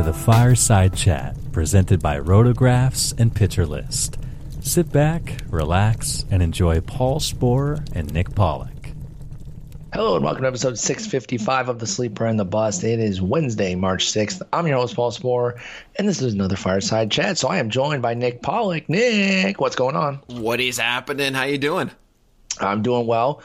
Welcome to the Fireside Chat, presented by Rotographs and Pitcher List. Sit back, relax, and enjoy Paul Sporer and Nick Pollack. Hello and welcome to episode 655 of The Sleeper and the Bust. It is Wednesday, March 6th. I'm your host, Paul Sporer, and this is another Fireside Chat. So I am joined by Nick Pollack. Nick, what's going on? What is happening? How you doing? I'm doing well.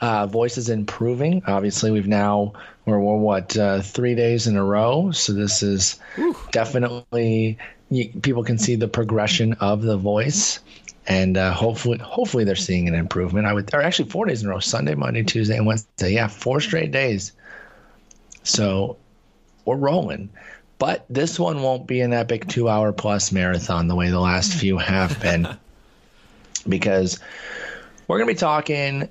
Uh, voice is improving. Obviously, we've now we're, we're what uh, three days in a row, so this is Ooh. definitely you, people can see the progression of the voice and uh, hopefully hopefully they're seeing an improvement. I would or actually four days in a row: Sunday, Monday, Tuesday, and Wednesday. Yeah, four straight days. So we're rolling. But this one won't be an epic two hour plus marathon the way the last few have been. because we're going to be talking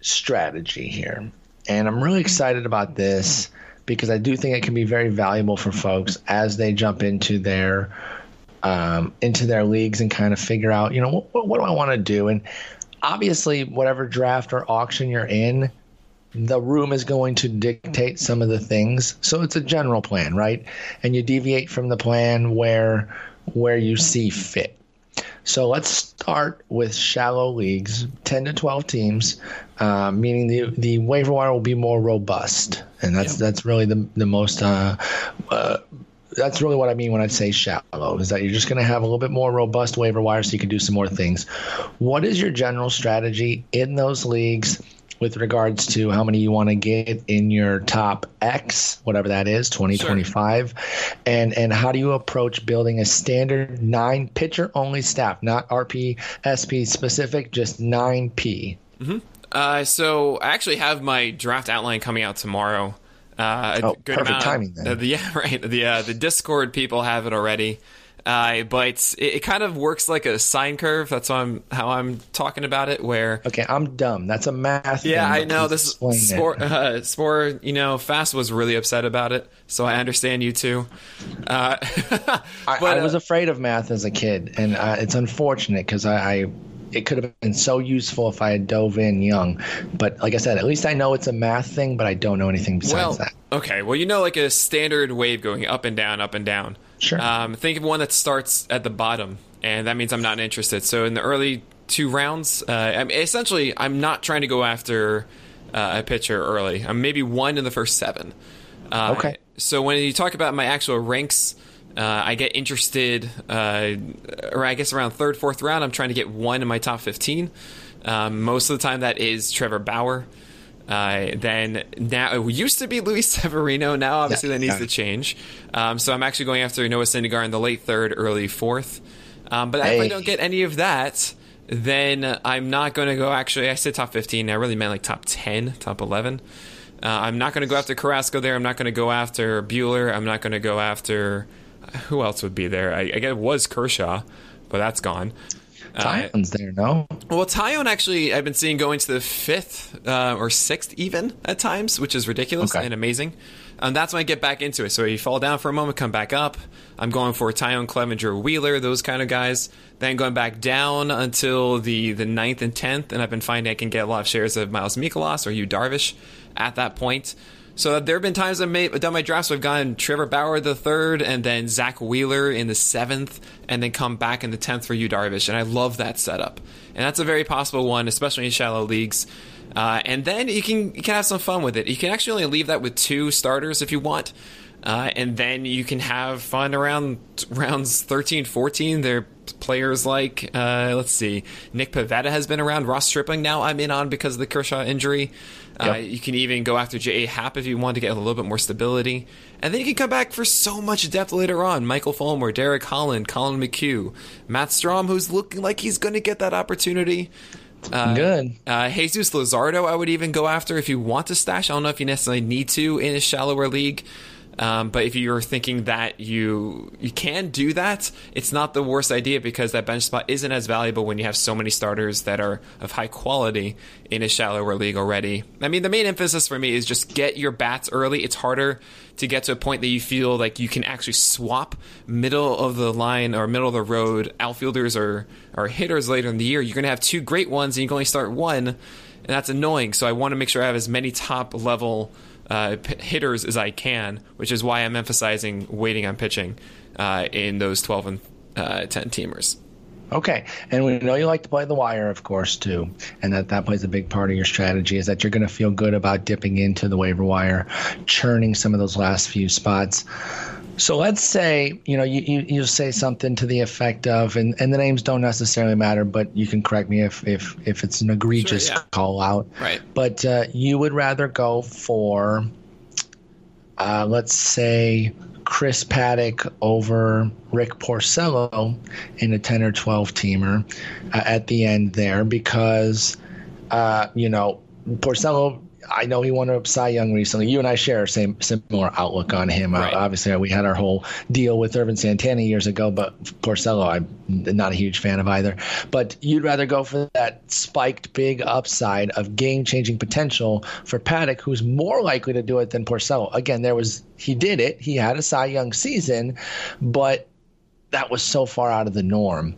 strategy here. And I'm really excited about this because I do think it can be very valuable for folks as they jump into their um, into their leagues and kind of figure out, you know, what, what do I want to do? And obviously, whatever draft or auction you're in, the room is going to dictate some of the things. So it's a general plan, right? And you deviate from the plan where where you see fit. So let's start with shallow leagues, 10 to 12 teams, uh, meaning the the waiver wire will be more robust, and that's yep. that's really the the most uh, uh, that's really what I mean when I say shallow is that you're just going to have a little bit more robust waiver wire so you can do some more things. What is your general strategy in those leagues with regards to how many you want to get in your top X, whatever that is, 2025, sure. and and how do you approach building a standard nine pitcher only staff, not RP SP specific, just 9P? Mm-hmm. Uh, so I actually have my draft outline coming out tomorrow. Uh, oh, perfect timing then. Uh, yeah, right. The uh, the Discord people have it already. Uh, but it, it, kind of works like a sine curve. That's how I'm, how I'm talking about it. Where okay, I'm dumb. That's a math. Yeah, I know. This Spore, uh, Spore, you know, Fast was really upset about it, so I understand you too. Uh, but, I, I, was uh, afraid of math as a kid, and uh, it's unfortunate because I, I it could have been so useful if I had dove in young. But like I said, at least I know it's a math thing, but I don't know anything besides well, that. Okay, well, you know, like a standard wave going up and down, up and down. Sure. Um, think of one that starts at the bottom, and that means I'm not interested. So in the early two rounds, uh, I mean, essentially, I'm not trying to go after uh, a pitcher early. I'm maybe one in the first seven. Uh, okay. So when you talk about my actual ranks uh, I get interested, uh, or I guess around third, fourth round, I'm trying to get one in my top 15. Um, most of the time, that is Trevor Bauer. Uh, then now it used to be Luis Severino. Now obviously yeah, that needs yeah. to change. Um, so I'm actually going after Noah Syndergaard in the late third, early fourth. Um, but hey. if I don't get any of that, then I'm not going to go. Actually, I said top 15. I really meant like top 10, top 11. Uh, I'm not going to go after Carrasco there. I'm not going to go after Buehler. I'm not going to go after who else would be there? I, I guess it was Kershaw, but that's gone. Taillon's uh, there, no? Well, Taillon actually, I've been seeing going to the fifth uh, or sixth even at times, which is ridiculous okay. and amazing. And that's when I get back into it. So you fall down for a moment, come back up. I'm going for Taillon, Clevinger, Wheeler, those kind of guys. Then going back down until the the ninth and tenth, and I've been finding I can get a lot of shares of Miles Mikolas or Yu Darvish at that point. So there have been times I've made, done my drafts. So I've gone Trevor Bauer the third, and then Zack Wheeler in the seventh, and then come back in the tenth for Yu Darvish, and I love that setup. And that's a very possible one, especially in shallow leagues. Uh, and then you can you can have some fun with it. You can actually only leave that with two starters if you want. Uh, and then you can have fun around rounds 13, 14. There are players like, uh, let's see, Nick Pivetta has been around. Ross Stripling now I'm in on because of the Kershaw injury. Uh, you can even go after J.A. Happ if you want to get a little bit more stability. And then you can come back for so much depth later on. Michael Fulmer, Derek Holland, Collin McHugh, Matt Strahm, who's looking like he's going to get that opportunity. Uh, Good. Uh, Jesus Luzardo, I would even go after if you want to stash. I don't know if you necessarily need to in a shallower league. Um, but if you're thinking that you you can do that, it's not the worst idea because that bench spot isn't as valuable when you have so many starters that are of high quality in a shallower league already. I mean, the main emphasis for me is just get your bats early. It's harder to get to a point that you feel like you can actually swap middle of the line or middle of the road outfielders or or hitters later in the year. You're going to have two great ones and you can only start one and that's annoying. So I want to make sure I have as many top level uh, hitters as I can, which is why I'm emphasizing waiting on pitching uh, in those 12 and uh, 10 teamers. Okay, and we know you like to play the wire, of course, too, and that that plays a big part of your strategy. Is that you're going to feel good about dipping into the waiver wire, churning some of those last few spots. So let's say you know you, you you say something to the effect of, and, and the names don't necessarily matter, but you can correct me if if if it's an egregious Sure, yeah. call out. Right. But uh, you would rather go for, uh, let's say, Chris Paddack over Rick Porcello in a 10 or 12 teamer uh, at the end there because, uh, you know, Porcello. I know he won a Cy Young recently. You and I share a same similar outlook on him. Right. Uh, obviously, we had our whole deal with Ervin Santana years ago, but Porcello, I'm not a huge fan of either. But you'd rather go for that spiked big upside of game changing potential for Paddack, who's more likely to do it than Porcello. Again, there was he did it. He had a Cy Young season, but that was so far out of the norm.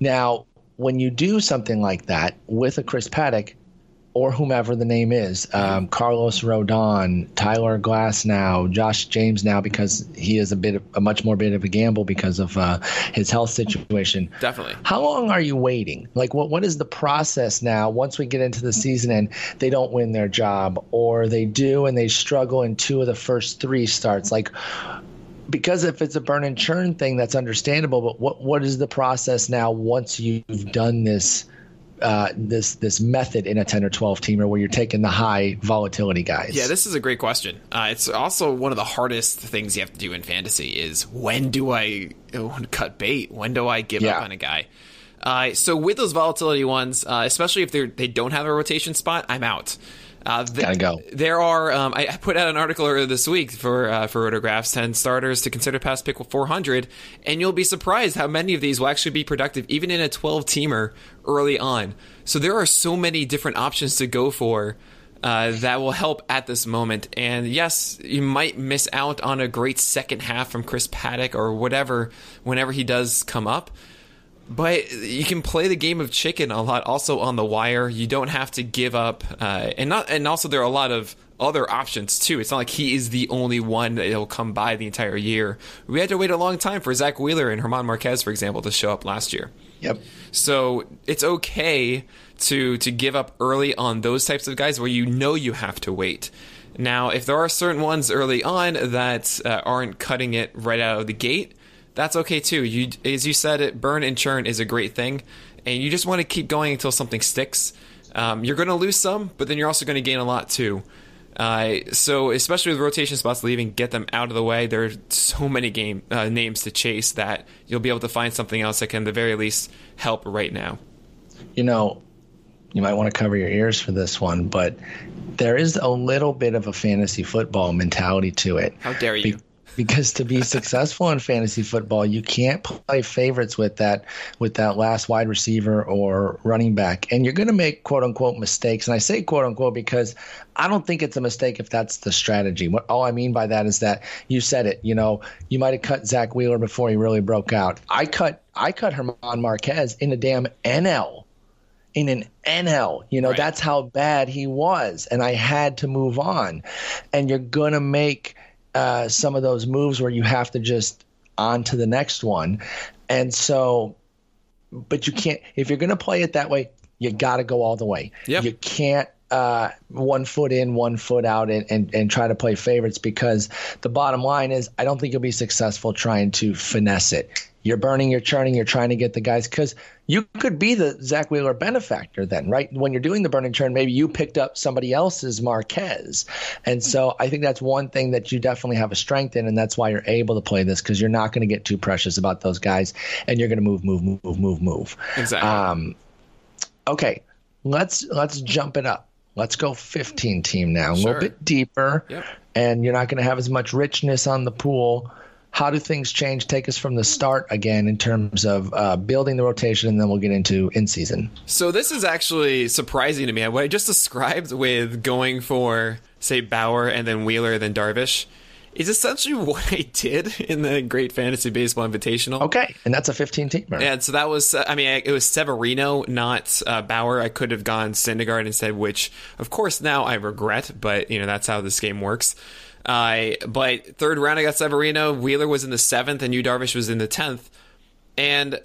Now, when you do something like that with a Chris Paddack, or whomever the name is, um, Carlos Rodon, Tyler Glasnow, Josh James now, because he is a bit of, a much more bit of a gamble because of uh, his health situation. Definitely. How long are you waiting? Like, what what is the process now? Once we get into the season and they don't win their job, or they do and they struggle in two of the first three starts, like. Because if it's a burn and churn thing, that's understandable. But what what is the process now once you've done this uh, this this method in a ten or twelve teamer where you're taking the high volatility guys? Yeah, this is a great question. Uh, it's also one of the hardest things you have to do in fantasy is when do I uh, cut bait? When do I give Yeah. up on a guy? Uh, so with those volatility ones, uh, especially if they they don't have a rotation spot, I'm out. Uh, Gotta go. There are. Um, I I put out an article earlier this week for uh, for Rotographs, ten starters to consider past pick 400, and you'll be surprised how many of these will actually be productive, even in a 12 teamer early on. So there are so many different options to go for. Uh, that will help at this moment. And yes, you might miss out on a great second half from Chris Paddack or whatever whenever he does come up. But you can play the game of chicken a lot also on the wire. You don't have to give up, uh, and not and also there are a lot of other options too. It's not like he is the only one that will come by the entire year. We had to wait a long time for Zack Wheeler and German Marquez, for example, to show up last year. Yep. So it's okay to to give up early on those types of guys where you know you have to wait. Now, if there are certain ones early on that uh, aren't cutting it right out of the gate, that's okay too. You, as you said, it burn and churn is a great thing, and you just want to keep going until something sticks. Um, you're going to lose some, but then you're also going to gain a lot too. Uh, so, especially with rotation spots leaving, get them out of the way. There are so many game uh, names to chase that you'll be able to find something else that can, at the very least, help right now. you know, you might want to cover your ears for this one, but there is a little bit of a fantasy football mentality to it. How dare you? Be- because to be successful in fantasy football, you can't play favorites with that with that last wide receiver or running back, and you're going to make quote unquote mistakes. And I say quote unquote because I don't think it's a mistake if that's the strategy. What all I mean by that is that you said it. You know, you might have cut Zack Wheeler before he really broke out. I cut I cut German Marquez in a damn NL in an NL. You know, Right. that's how bad he was. And I had to move on. And you're going to make uh, some of those moves where you have to just on to the next one. And so, but you can't, if you're going to play it that way, you got to go all the way. Yeah. You can't uh, one foot in, one foot out, and, and, and try to play favorites because the bottom line is I don't think you'll be successful trying to finesse it. You're burning, you're churning, you're trying to get the guys because you could be the Zack Wheeler benefactor then, right? When you're doing the burn and churn, maybe you picked up somebody else's Marquez. And so I think that's one thing that you definitely have a strength in, and that's why you're able to play this because you're not going to get too precious about those guys and you're going to move, move, move, move, move. Exactly. Um, okay, let's let's jump it up. Let's go 15 team now, a little bit deeper, Yep. and you're not going to have as much richness on the pool. How do things change? Take us from the start again in terms of uh, building the rotation, and then we'll get into in season. So this is actually surprising to me. What I just described with going for say Bauer and then Wheeler then Darvish is essentially what I did in the Great Fantasy Baseball Invitational. Okay, and that's a 15 teamer. Yeah, so that was, uh, I mean, it was Severino, not uh, Bauer. I could have gone Syndergaard instead, which, of course, now I regret, but, you know, that's how this game works. Uh, but third round, I got Severino. Wheeler was in the seventh, and Yu Darvish was in the tenth. And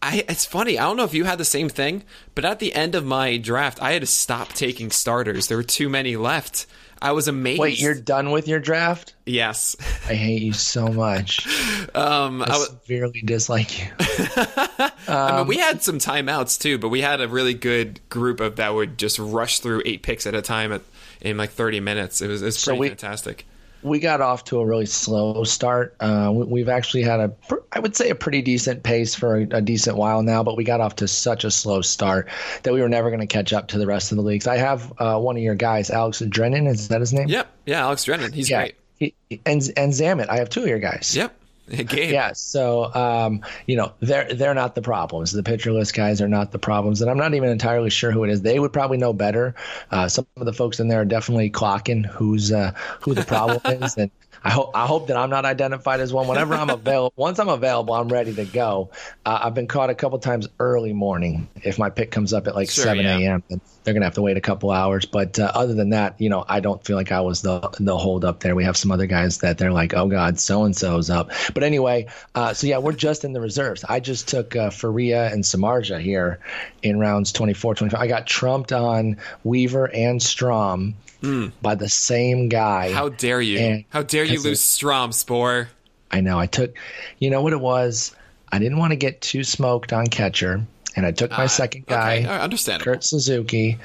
I, it's funny. I don't know if you had the same thing, but at the end of my draft, I had to stop taking starters. There were too many left. I was amazed. Wait, you're done with your draft? Yes. I hate you so much. um, I, I w- severely dislike you. um, I mean, we had some timeouts too, but we had a really good group of that would just rush through eight picks at a time at, in like 30 minutes. It was, it was pretty so we, fantastic we got off to a really slow start. Uh, we, have actually had a, I would say, a pretty decent pace for a, a, decent while now, but we got off to such a slow start that we were never going to catch up to the rest of the leagues. I have uh, one of your guys, Alex Drennan. Is that his name? Yep. Yeah, Alex Drennan. He's yeah. great. He, and and Zamet. I have two of your guys. Yep. Gabe. Yeah, so um, you know they're they're not the problems. The pitcher list guys are not the problems, and I'm not even entirely sure who it is. They would probably know better. Uh, some of the folks in there are definitely clocking who's uh, who the problem is, and I hope I hope that I'm not identified as one. Whenever I'm available, once I'm available, I'm ready to go. Uh, I've been caught a couple times early morning. If my pick comes up at like sure, 7 a.m., yeah. they're gonna have to wait a couple hours. But uh, other than that, you know, I don't feel like I was the the hold up there. We have some other guys that they're like, oh god, so and so's up. But anyway, uh, so yeah, we're just in the reserves. I just took uh, Faria and Samardzija here in rounds 24, 25. I got trumped on Weaver and Strahm mm. by the same guy. How dare you? And How dare you lose Strahm, Spore? I know. I took, you know what it was? I didn't want to get too smoked on catcher, and I took my uh, second guy, okay. understand, Kurt Suzuki,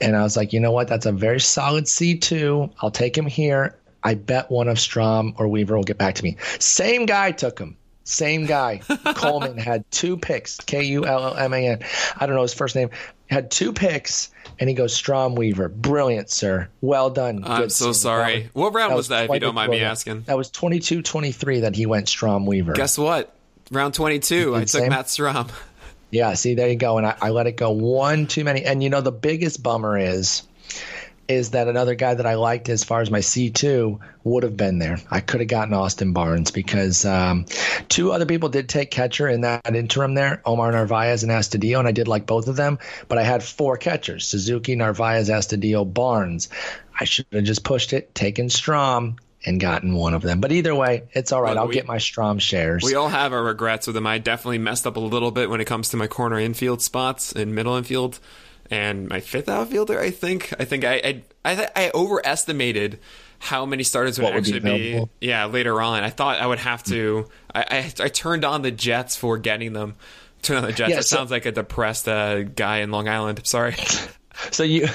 and I was like, you know what? That's a very solid C two. I'll take him here. I bet one of Strahm or Weaver will get back to me. Same guy took him. Same guy. Coleman had two picks. K U L L M A N. I don't know his first name. Had two picks and he goes, Strahm Weaver. Brilliant, sir. Well done. I'm Good so sorry. That, what round was, was that, if you don't mind me asking? That was 22 23 that he went Strahm Weaver. Guess what? Round 22, I took same? Matt Strahm. Yeah, see, there you go. And I, I let it go one too many. And you know, the biggest bummer is is that another guy that I liked as far as my C2 would have been there. I could have gotten Austin Barnes because um, two other people did take catcher in that interim there, Omar Narvaez and Astudillo, and I did like both of them, but I had four catchers Suzuki, Narvaez, Astudillo, Barnes. I should have just pushed it, taken Strahm, and gotten one of them. But either way, it's all right. I'll we, get my Strahm shares. We all have our regrets with them. I definitely messed up a little bit when it comes to my corner infield spots in middle infield and my fifth outfielder. I think. I think I I I, I overestimated how many starters would what actually be, be, Yeah, later on, I thought I would have to. I, I, I turned on the Jets for getting them. Turn on the Jets. Yeah, that so, sounds like a depressed uh, guy in Long Island. Sorry. So you.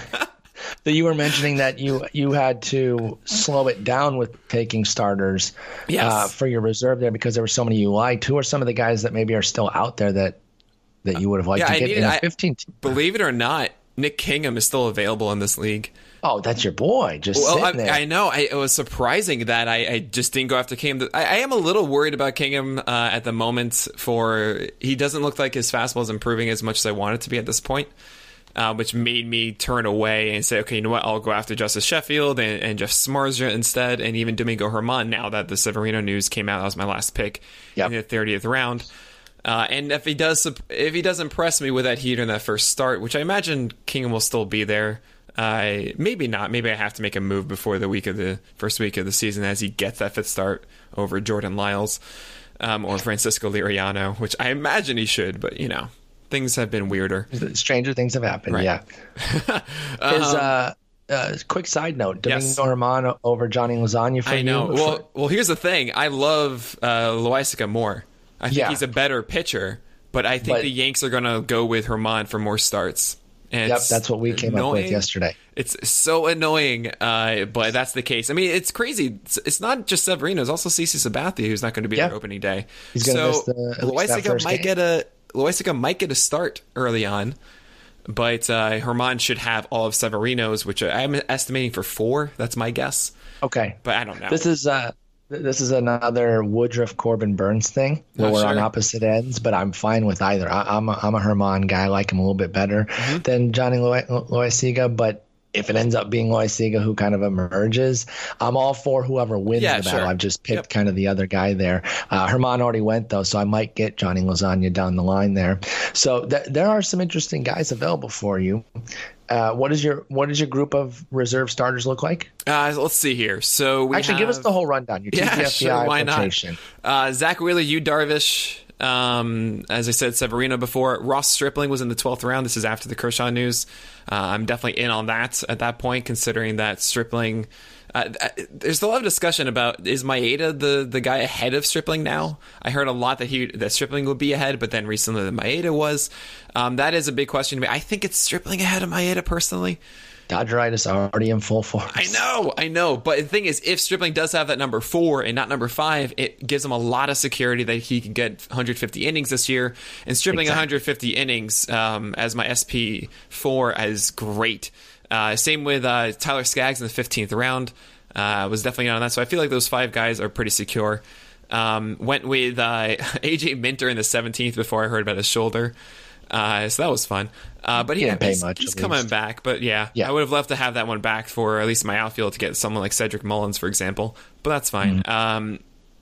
So you were mentioning that you you had to slow it down with taking starters yes. uh, for your reserve there because there were so many you liked. Who are some of the guys that maybe are still out there that that you would have liked yeah, to get needed, in a 15 team. Believe it or not, Nick Kingham is still available in this league. Oh, that's your boy. Just well, I, I, know. I, it was surprising that I, I just didn't go after Kingham. I, I am a little worried about Kingham uh, at the moment. For he doesn't look like his fastball is improving as much as I want it to be at this point, uh, which made me turn away and say, okay, you know what? I'll go after Justus Sheffield and, and Jeff Samardzija instead, and even Domingo German. Now that the Severino news came out, that was my last pick yep. in the thirtieth round. Uh, and if he does, if he does impress me with that heater in that first start, which I imagine Kingham will still be there. Uh, maybe not. Maybe I have to make a move before the week of the first week of the season as he gets that fifth start over Jordan Lyles um, or Francisco Liriano, which I imagine he should. But you know, things have been weirder. Stranger things have happened. Right. Yeah. Um, uh, uh, quick side note: Domingo yes. Over Johnny Lasagna for I know. You. Well, well, here's the thing. I love uh, Loaisiga more. I think yeah. he's a better pitcher, but I think but, the Yanks are going to go with German for more starts. And yep, that's what we came annoying. up with yesterday. It's so annoying, uh, but that's the case. I mean, it's crazy. It's, it's not just Severino; it's also CC Sabathia who's not going to be yeah. there opening day. He's going to so Loaisiga might game. get a Loaisiga might get a start early on, but uh, German should have all of Severino's, which I'm estimating for four. That's my guess. Okay, but I don't know. This is uh, this is another Woodruff Corbin Burnes thing where we're sure. on opposite ends, but I'm fine with either. I, am a, I'm a Herman guy. I like him a little bit better mm-hmm. than Johnny Loaisiga, but if it ends up being Loaisiga who kind of emerges, I'm all for whoever wins Yeah, the battle. sure. I've just picked Yep. kind of the other guy there. Uh, Herman already went though, so I might get Johnny Lasagna down the line there. So th- there are some interesting guys available for you. Uh, what is your what does your group of reserve starters look like? Uh, let's see here. So we Actually, give us the whole rundown. Your Yeah, sure. Why not? Uh, Zack Wheeler, Yu Darvish. Um, as I said, Severino before. Ross Stripling was in the 12th round. This is after the Kershaw news. Uh, I'm definitely in on that at that point, considering that Stripling. Uh, there's a lot of discussion about is Maeda the, the guy ahead of Stripling now? I heard a lot that he that Stripling would be ahead, but then recently that Maeda was. Um, that is a big question to me. I think it's Stripling ahead of Maeda personally. Dodgeritis already in full force. I know, I know. But the thing is, if Stripling does have that number four and not number five, it gives him a lot of security that he can get 150 innings this year. And Stripling Exactly. 150 innings um, as my SP four is great. Uh, same with uh, Tyler Skaggs in the 15th round. Uh, was definitely on that. So I feel like those five guys are pretty secure. Um, went with uh, AJ Minter in the 17th before I heard about his shoulder. Uh, so that was fun. Uh, but he, Didn't pay he's, much, he's coming least. back. But yeah, Yeah. I would have loved to have that one back for at least my outfield to get someone like Cedric Mullins, for example. But that's fine. Mm-hmm. Um,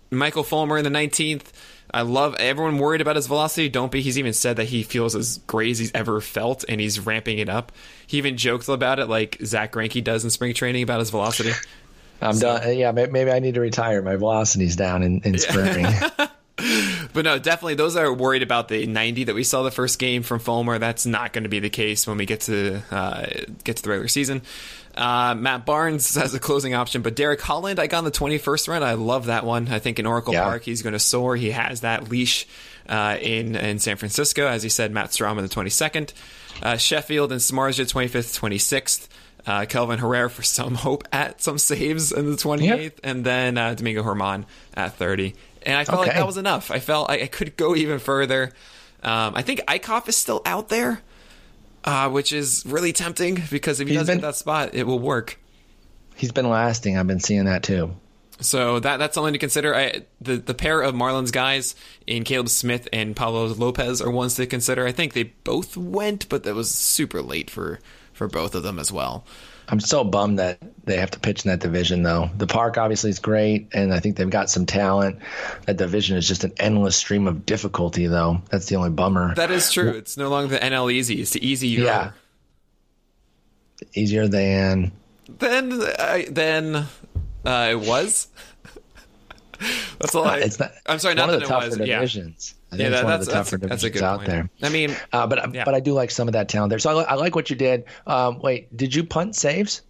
Michael Fulmer in the 19th. I love everyone worried about his velocity. Don't be. He's even said that he feels as great as he's ever felt, and he's ramping it up. He even joked about it, like Zack Greinke does in spring training about his velocity. I'm done. Yeah, maybe I need to retire. My velocity's down in, in spring. But no, definitely those are worried about the 90 that we saw the first game from Fulmer. That's not going to be the case when we get to uh, get to the regular season. Uh, Matt Barnes has a closing option, but Derek Holland, I got in the 21st round. I love that one. I think in Oracle Yeah. Park he's going to soar. He has that leash uh, in in San Francisco, as he said. Matt Strahm in the 22nd, uh, Sheffield and Samardzija 25th, 26th. Uh, Kelvin Herrera for some hope at some saves in the 28th, and then uh, Domingo German at 30. And I felt like that was enough. I felt I, I could go even further. Um, I think Eickhoff is still out there, uh, which is really tempting because if he He's does been- get that spot, it will work. He's been lasting. I've been seeing that too. So that that's something to consider. I, the the pair of Marlins guys in Caleb Smith and Pablo Lopez are ones to consider. I think they both went, but that was super late for for both of them as well. I'm so bummed that they have to pitch in that division, though. The park obviously is great, and I think they've got some talent. That division is just an endless stream of difficulty, though. That's the only bummer. That is true. It's no longer the NL Easy. It's the Easy Euro. Yeah. Easier than Then I then uh, it was. That's all I. it's not. I'm sorry, not one not of that the it tougher was. Yeah. I Yeah, it's that, one that's of the that's, tougher that's a good out point. there. I mean, Uh, but Yeah. but I do like some of that talent there. So I, li- I like what you did. Um, wait, did you punt saves?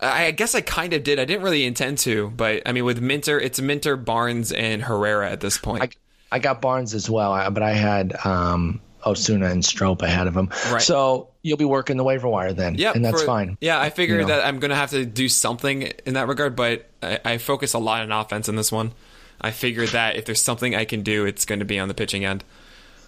I guess I kind of did. I didn't really intend to, but I mean, with Minter, it's Minter, Barnes, and Herrera at this point. I, I got Barnes as well, but I had um, Osuna and Strop ahead of him. Right. So you'll be working the waiver wire then, Yeah, and that's for- fine. Yeah, I figured You know. that I'm going to have to do something in that regard, but I, I focus a lot on offense in this one. I figured that if there's something I can do, it's going to be on the pitching end.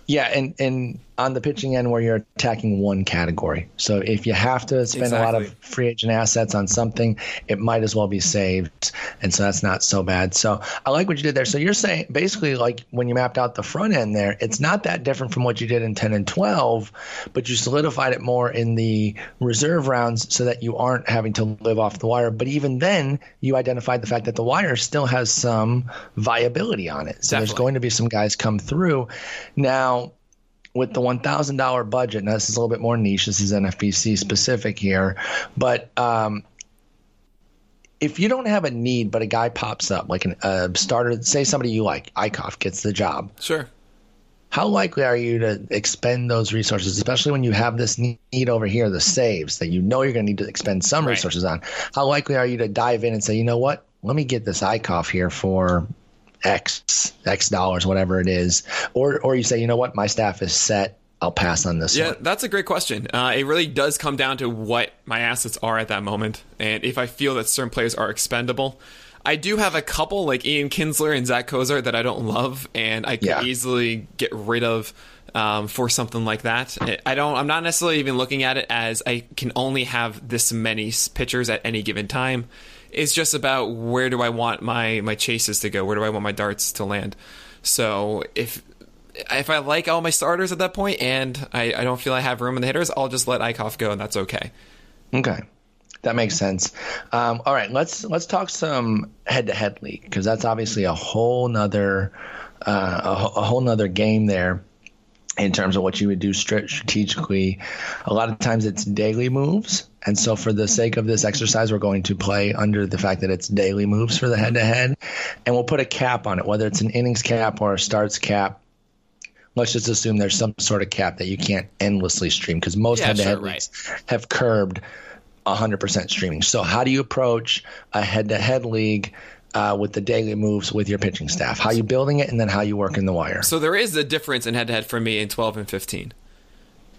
Yeah, and and on the pitching end where you're attacking one category. So if you have to spend a lot of free agent assets on something, it might as well be saved. And so that's not so bad. So I like what you did there. So you're saying basically like when you mapped out the front end there, it's not that different from what you did in 10 and 12, but you solidified it more in the reserve rounds so that you aren't having to live off the wire. But even then, you identified the fact that the wire still has some viability on it. So there's going to be some guys come through. Now, with the $1,000 budget, now this is a little bit more niche. This is NFBC specific here, but um, if you don't have a need, but a guy pops up, like a uh, starter, say somebody you like, Eickhoff gets the job. Sure. How likely are you to expend those resources, especially when you have this need over here, the saves that you know you're going to need to expend some Right. resources on? How likely are you to dive in and say, you know what, let me get this Eickhoff here for X X dollars, whatever it is, or or you say, you know what, my staff is set. I'll pass on this Yeah, one. that's a great question. Uh, it really does come down to what my assets are at that moment, and if I feel that certain players are expendable. I do have a couple like Ian Kinsler and Zack Cozart that I don't love, and I could Yeah. easily get rid of um, for something like that. I don't. I'm not necessarily even looking at it as I can only have this many pitchers at any given time. It's just about where do I want my my chases to go? Where do I want my darts to land? So if if I like all my starters at that point and I, I don't feel I have room in the hitters, I'll just let Eickhoff go, and that's okay. Okay. That makes sense. Um, all right, let's let's talk some head-to-head league because that's obviously a whole nother uh, a, a whole nother game there in terms of what you would do strategically. A lot of times it's daily moves. And so, for the sake of this exercise, we're going to play under the fact that it's daily moves for the head to head. And we'll put a cap on it, whether it's an innings cap or a starts cap. Let's just assume there's some sort of cap that you can't endlessly stream because most head to head leagues have curbed 100% streaming. So, how do you approach a head to head league uh, with the daily moves with your pitching staff, how you building it, and then how you work in the wire. So there is a difference in head to head for me in 12 and 15.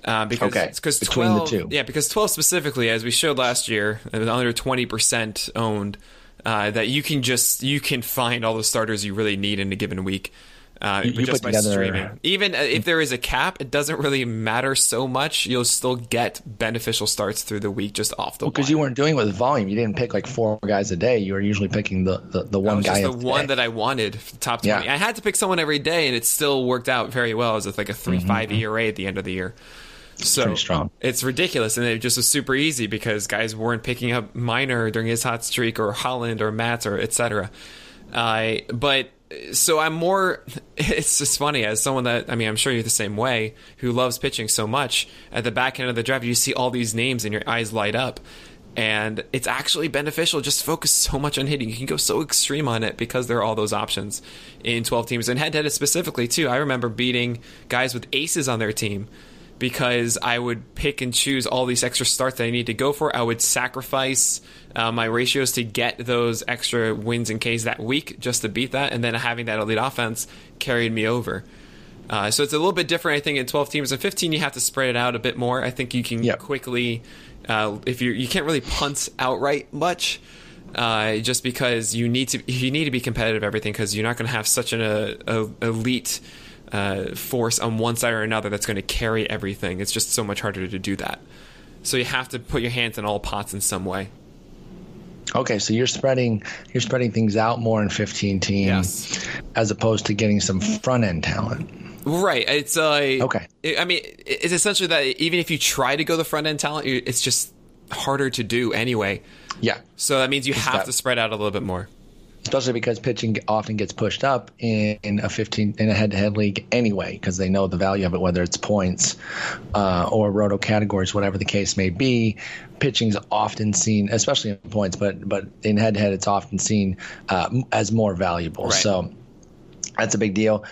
Uh, because okay. because between the two, yeah, because 12 specifically, as we showed last year, it was under 20 percent owned. Uh, that you can just you can find all the starters you really need in a given week uh, you, you just by together... streaming. Even uh, if there is a cap, it doesn't really matter so much. You'll still get beneficial starts through the week just off the. Because well, you weren't doing it with volume. You didn't pick like four guys a day. You were usually picking the the, the one guy. Just the one that I wanted, top twenty. Yeah. I had to pick someone every day, and it still worked out very well as with like a three mm-hmm. five ERA at the end of the year. So it's ridiculous, and it just was super easy because guys weren't picking up Minor during his hot streak, or Holland, or Matz, or etc. Uh, but so I'm more. It's just funny as someone that I mean, I'm sure you're the same way, who loves pitching so much. At the back end of the draft, you see all these names and your eyes light up, and it's actually beneficial. Just focus so much on hitting. You can go so extreme on it because there are all those options in 12 teams and head to head specifically too. I remember beating guys with aces on their team because I would pick and choose all these extra starts that I need to go for. I would sacrifice uh, my ratios to get those extra wins and Ks that week just to beat that, and then having that elite offense carried me over. Uh, so it's a little bit different, I think, in 12 teams. In 15, you have to spread it out a bit more. I think you can yep. quickly, uh, if you you can't really punt outright much, uh, just because you need to you need to be competitive everything because you're not going to have such an a, a elite uh, force on one side or another that's going to carry everything. It's just so much harder to do that. So you have to put your hands in all pots in some way. Okay, so you're spreading you're spreading things out more in 15 teams yes. as opposed to getting some front end talent. Right. It's uh, okay. I mean, it's essentially that even if you try to go the front end talent, it's just harder to do anyway. Yeah. So that means you it's have that. to spread out a little bit more especially because pitching often gets pushed up in, in a 15 in a head-to-head league anyway because they know the value of it whether it's points uh, or roto categories whatever the case may be. Pitching's often seen especially in points but but in head-to-head it's often seen uh, as more valuable. Right. so that's a big deal.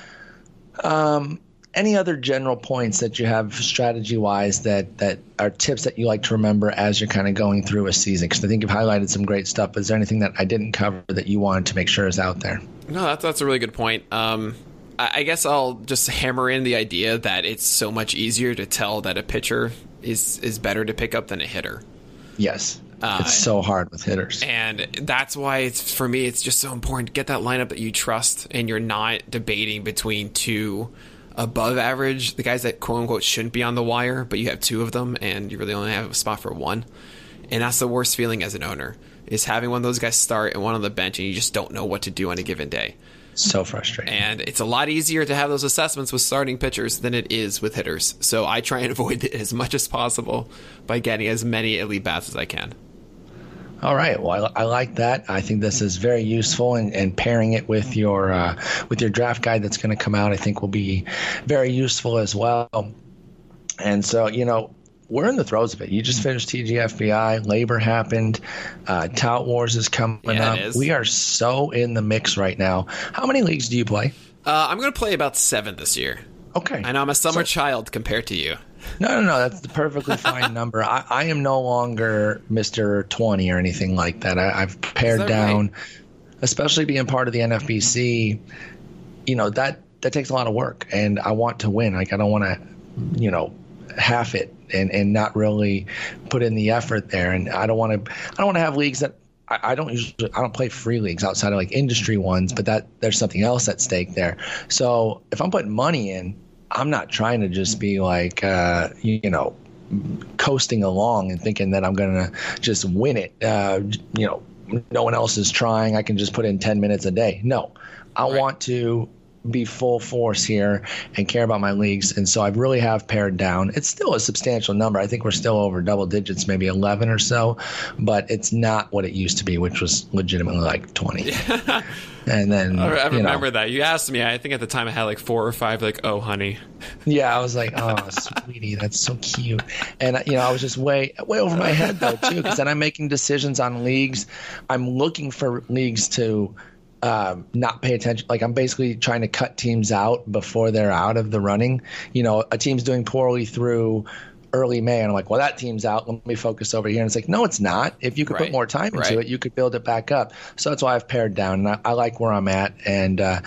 Um, any other general points that you have strategy wise that that are tips that you like to remember as you're kind of going through a season? Because I think you've highlighted some great stuff. Is there anything that I didn't cover that you wanted to make sure is out there? No, that's that's a really good point. Um, I, I guess I'll just hammer in the idea that it's so much easier to tell that a pitcher is is better to pick up than a hitter. Yes. Uh, it's so hard with hitters. And that's why it's for me it's just so important to get that lineup that you trust and you're not debating between two above average, the guys that quote unquote shouldn't be on the wire, but you have two of them and you really only have a spot for one. And that's the worst feeling as an owner is having one of those guys start and one on the bench and you just don't know what to do on a given day. So frustrating. And it's a lot easier to have those assessments with starting pitchers than it is with hitters. So I try and avoid it as much as possible by getting as many elite bats as I can. All right. Well, I, I, like that. I think this is very useful, and, and pairing it with your uh, with your draft guide that's going to come out, I think will be very useful as well. And so, you know, we're in the throes of it. You just finished TGFBI. Labor happened. Uh, Tout Wars is coming yeah, up. We are so in the mix right now. How many leagues do you play? Uh, I'm going to play about seven this year. Okay. I know I'm a summer so, child compared to you. No, no, no. That's the perfectly fine number. I, I am no longer Mister Twenty or anything like that. I, have pared down, right? especially being part of the NFBC. You know that that takes a lot of work, and I want to win. Like I don't want to, you know, half it and and not really put in the effort there. And I don't want to. I don't want to have leagues that I, don't usually I don't play free leagues outside of like industry ones, but that there's something else at stake there. So if I'm putting money in, I'm not trying to just be like, uh, you know, coasting along and thinking that I'm going to just win it. Uh, you know, no one else is trying. I can just put in 10 minutes a day. No, I right. want to be full force here and care about my leagues. And so I really have pared down. It's still a substantial number. I think we're still over double digits, maybe 11 or so, but it's not what it used to be, which was legitimately like 20. and then I, remember know, that you asked me. I think at the time I had like four or five. Like, oh, honey. Yeah, I was like, oh, sweetie, that's so cute. And you know, I was just way way over my head though too, because then I'm making decisions on leagues. I'm looking for leagues to um, not pay attention. Like I'm basically trying to cut teams out before they're out of the running. You know, a team's doing poorly through early May, and I'm like, well, that team's out. Let me focus over here. And it's like, no, it's not. If you could right. put more time into right. it, you could build it back up. So that's why I've pared down, and I, I like where I'm at. And uh,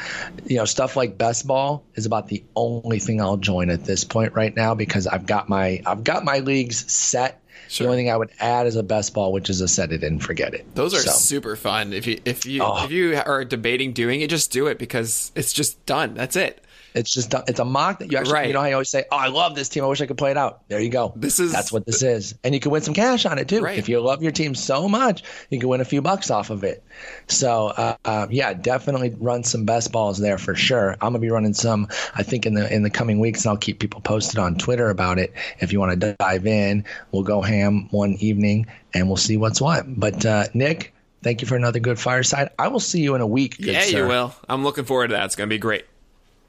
you know, stuff like best ball is about the only thing I'll join at this point right now because I've got my I've got my leagues set Sure. The only thing I would add is a best ball, which is a set it and forget it. Those are so. super fun. If you if you oh. if you are debating doing it, just do it because it's just done. That's it. It's just it's a mock that you actually right. you know how you always say, "Oh, I love this team. I wish I could play it out." There you go. This is that's what this is, and you can win some cash on it too. Right. If you love your team so much, you can win a few bucks off of it. So uh, uh, yeah, definitely run some best balls there for sure. I'm gonna be running some. I think in the in the coming weeks, and I'll keep people posted on Twitter about it. If you want to dive in, we'll go ham one evening and we'll see what's what. But uh, Nick. Thank you for another good fireside. I will see you in a week. yeah, sir. you will. I'm looking forward to that. It's going to be great.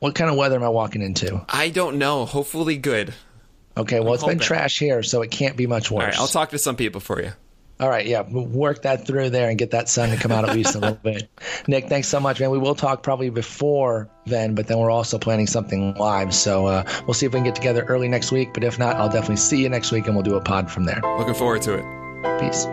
What kind of weather am I walking into? I don't know. Hopefully good. Okay, well, I'm it's hoping. been trash here, so it can't be much worse. All right, I'll talk to some people for you. All right, yeah, work that through there and get that sun to come out at least a little bit. Nick, thanks so much, man. We will talk probably before then, but then we're also planning something live. So uh, we'll see if we can get together early next week. But if not, I'll definitely see you next week and we'll do a pod from there. Looking forward to it. Peace.